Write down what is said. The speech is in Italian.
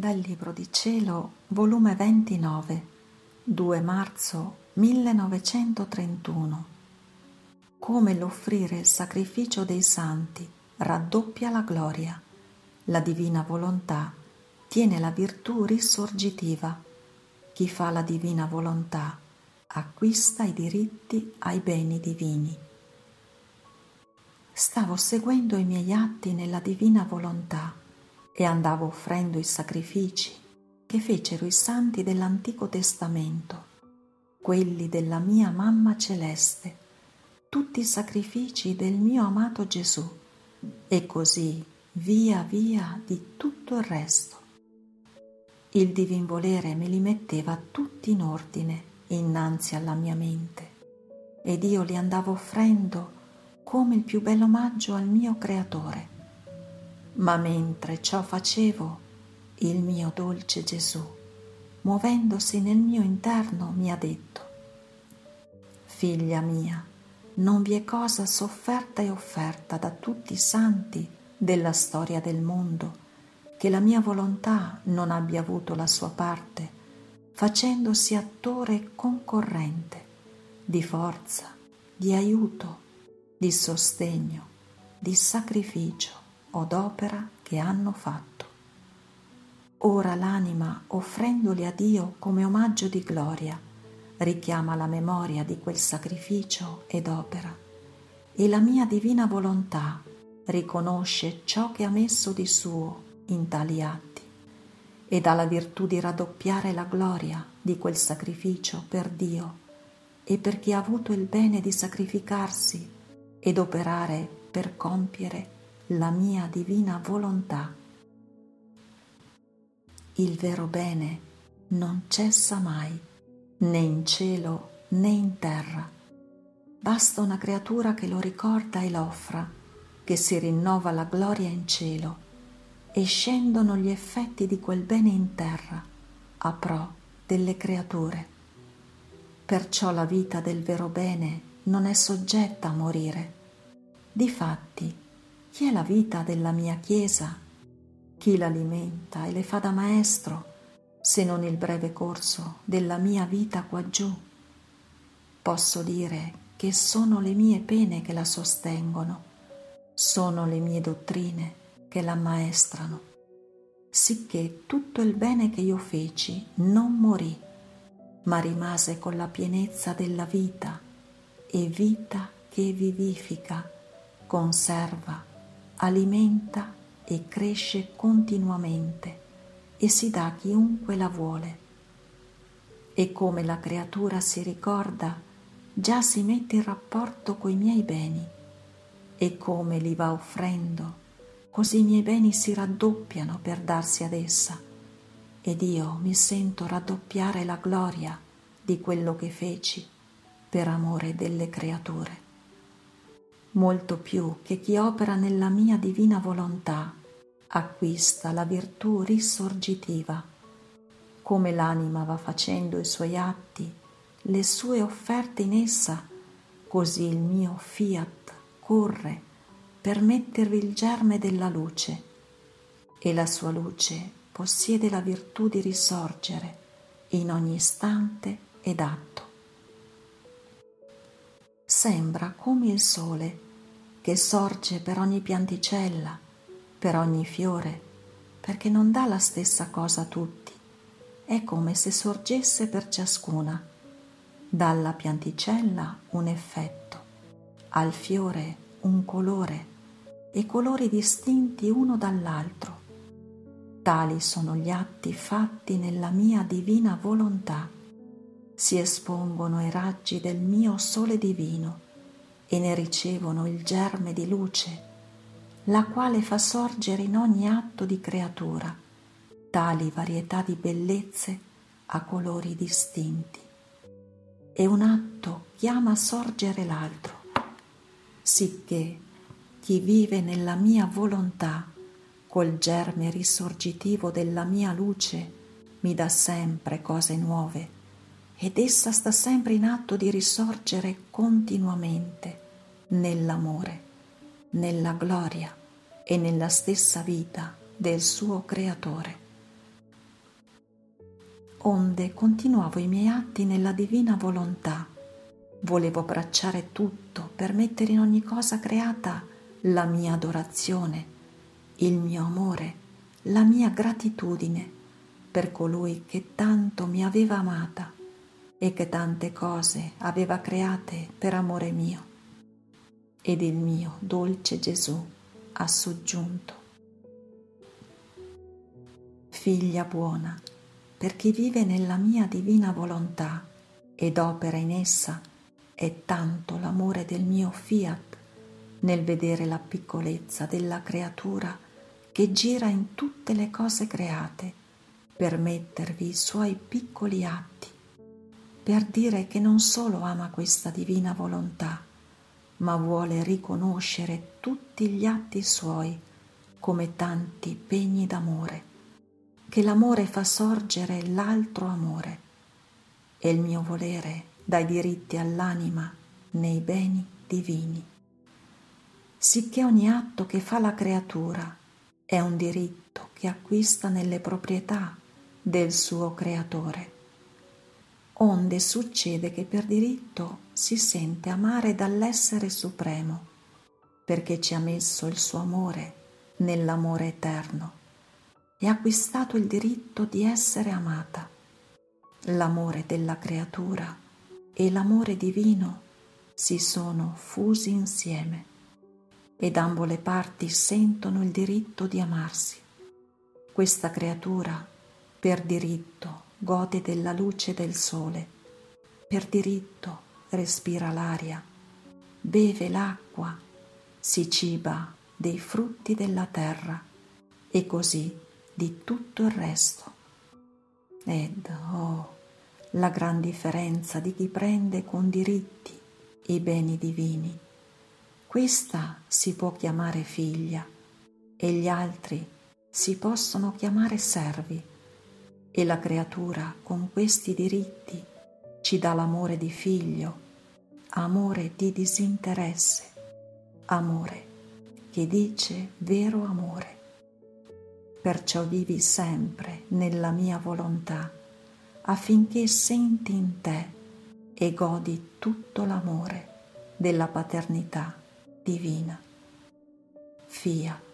Dal Libro di Cielo, volume 29, 2 marzo 1931. Come l'offrire il sacrificio dei santi raddoppia la gloria, la divina volontà tiene la virtù risorgitiva. Chi fa la divina volontà acquista i diritti ai beni divini. Stavo seguendo i miei atti nella divina volontà e andavo offrendo i sacrifici che fecero i santi dell'Antico Testamento, quelli della mia mamma celeste, tutti i sacrifici del mio amato Gesù e così via via di tutto il resto. Il divin volere me li metteva tutti in ordine innanzi alla mia mente ed io li andavo offrendo come il più bello omaggio al mio Creatore ma mentre ciò facevo, il mio dolce Gesù, muovendosi nel mio interno, mi ha detto, Figlia mia, non vi è cosa sofferta e offerta da tutti i santi della storia del mondo, che la mia volontà non abbia avuto la sua parte, facendosi attore e concorrente di forza, di aiuto, di sostegno, di sacrificio o d'opera che hanno fatto. Ora l'anima, offrendoli a Dio come omaggio di gloria, richiama la memoria di quel sacrificio ed opera e la mia divina volontà riconosce ciò che ha messo di suo in tali atti ed ha la virtù di raddoppiare la gloria di quel sacrificio per Dio e per chi ha avuto il bene di sacrificarsi ed operare per compiere la mia divina volontà. Il vero bene non cessa mai, né in cielo né in terra. Basta una creatura che lo ricorda e l'offra, che si rinnova la gloria in cielo e scendono gli effetti di quel bene in terra a pro delle creature. Perciò la vita del vero bene non è soggetta a morire. Difatti, chi è la vita della mia Chiesa? Chi l'alimenta e le fa da maestro, se non il breve corso della mia vita quaggiù? Posso dire che sono le mie pene che la sostengono, sono le mie dottrine che la maestrano, sicché tutto il bene che io feci non morì, ma rimase con la pienezza della vita e vita che vivifica, conserva, alimenta e cresce continuamente e si dà a chiunque la vuole. E come la creatura si ricorda, già si mette in rapporto coi miei beni. E come li va offrendo, così i miei beni si raddoppiano per darsi ad essa. Ed io mi sento raddoppiare la gloria di quello che feci per amore delle creature molto più che chi opera nella mia divina volontà acquista la virtù risorgitiva. Come l'anima va facendo i suoi atti, le sue offerte in essa, così il mio fiat corre per mettervi il germe della luce e la sua luce possiede la virtù di risorgere in ogni istante ed atto sembra come il sole che sorge per ogni pianticella, per ogni fiore, perché non dà la stessa cosa a tutti, è come se sorgesse per ciascuna. Dalla pianticella un effetto, al fiore un colore e colori distinti uno dall'altro. Tali sono gli atti fatti nella mia divina volontà si espongono ai raggi del mio sole divino e ne ricevono il germe di luce, la quale fa sorgere in ogni atto di creatura tali varietà di bellezze a colori distinti. E un atto chiama a sorgere l'altro, sicché chi vive nella mia volontà col germe risorgitivo della mia luce mi dà sempre cose nuove ed essa sta sempre in atto di risorgere continuamente nell'amore, nella gloria e nella stessa vita del suo creatore. onde continuavo i miei atti nella divina volontà. Volevo abbracciare tutto per mettere in ogni cosa creata la mia adorazione, il mio amore, la mia gratitudine per colui che tanto mi aveva amata e che tante cose aveva create per amore mio. Ed il mio dolce Gesù ha soggiunto. Figlia buona, per chi vive nella mia divina volontà ed opera in essa, è tanto l'amore del mio fiat nel vedere la piccolezza della creatura che gira in tutte le cose create per mettervi i suoi piccoli atti, per dire che non solo ama questa divina volontà, ma vuole riconoscere tutti gli atti suoi come tanti pegni d'amore che l'amore fa sorgere l'altro amore e il mio volere dà i diritti all'anima nei beni divini. Sicché ogni atto che fa la creatura è un diritto che acquista nelle proprietà del suo creatore. Onde succede che per diritto si sente amare dall'essere supremo, perché ci ha messo il suo amore nell'amore eterno e ha acquistato il diritto di essere amata. L'amore della creatura e l'amore divino si sono fusi insieme ed ambo le parti sentono il diritto di amarsi. Questa creatura per diritto gode della luce del sole, per diritto respira l'aria, beve l'acqua, si ciba dei frutti della terra e così di tutto il resto. Ed, oh, la gran differenza di chi prende con diritti i beni divini. Questa si può chiamare figlia e gli altri si possono chiamare servi e la creatura con questi diritti ci dà l'amore di figlio, amore di disinteresse, amore che dice vero amore perciò vivi sempre nella mia volontà, affinché senti in te e godi tutto l'amore della paternità divina. Fiat.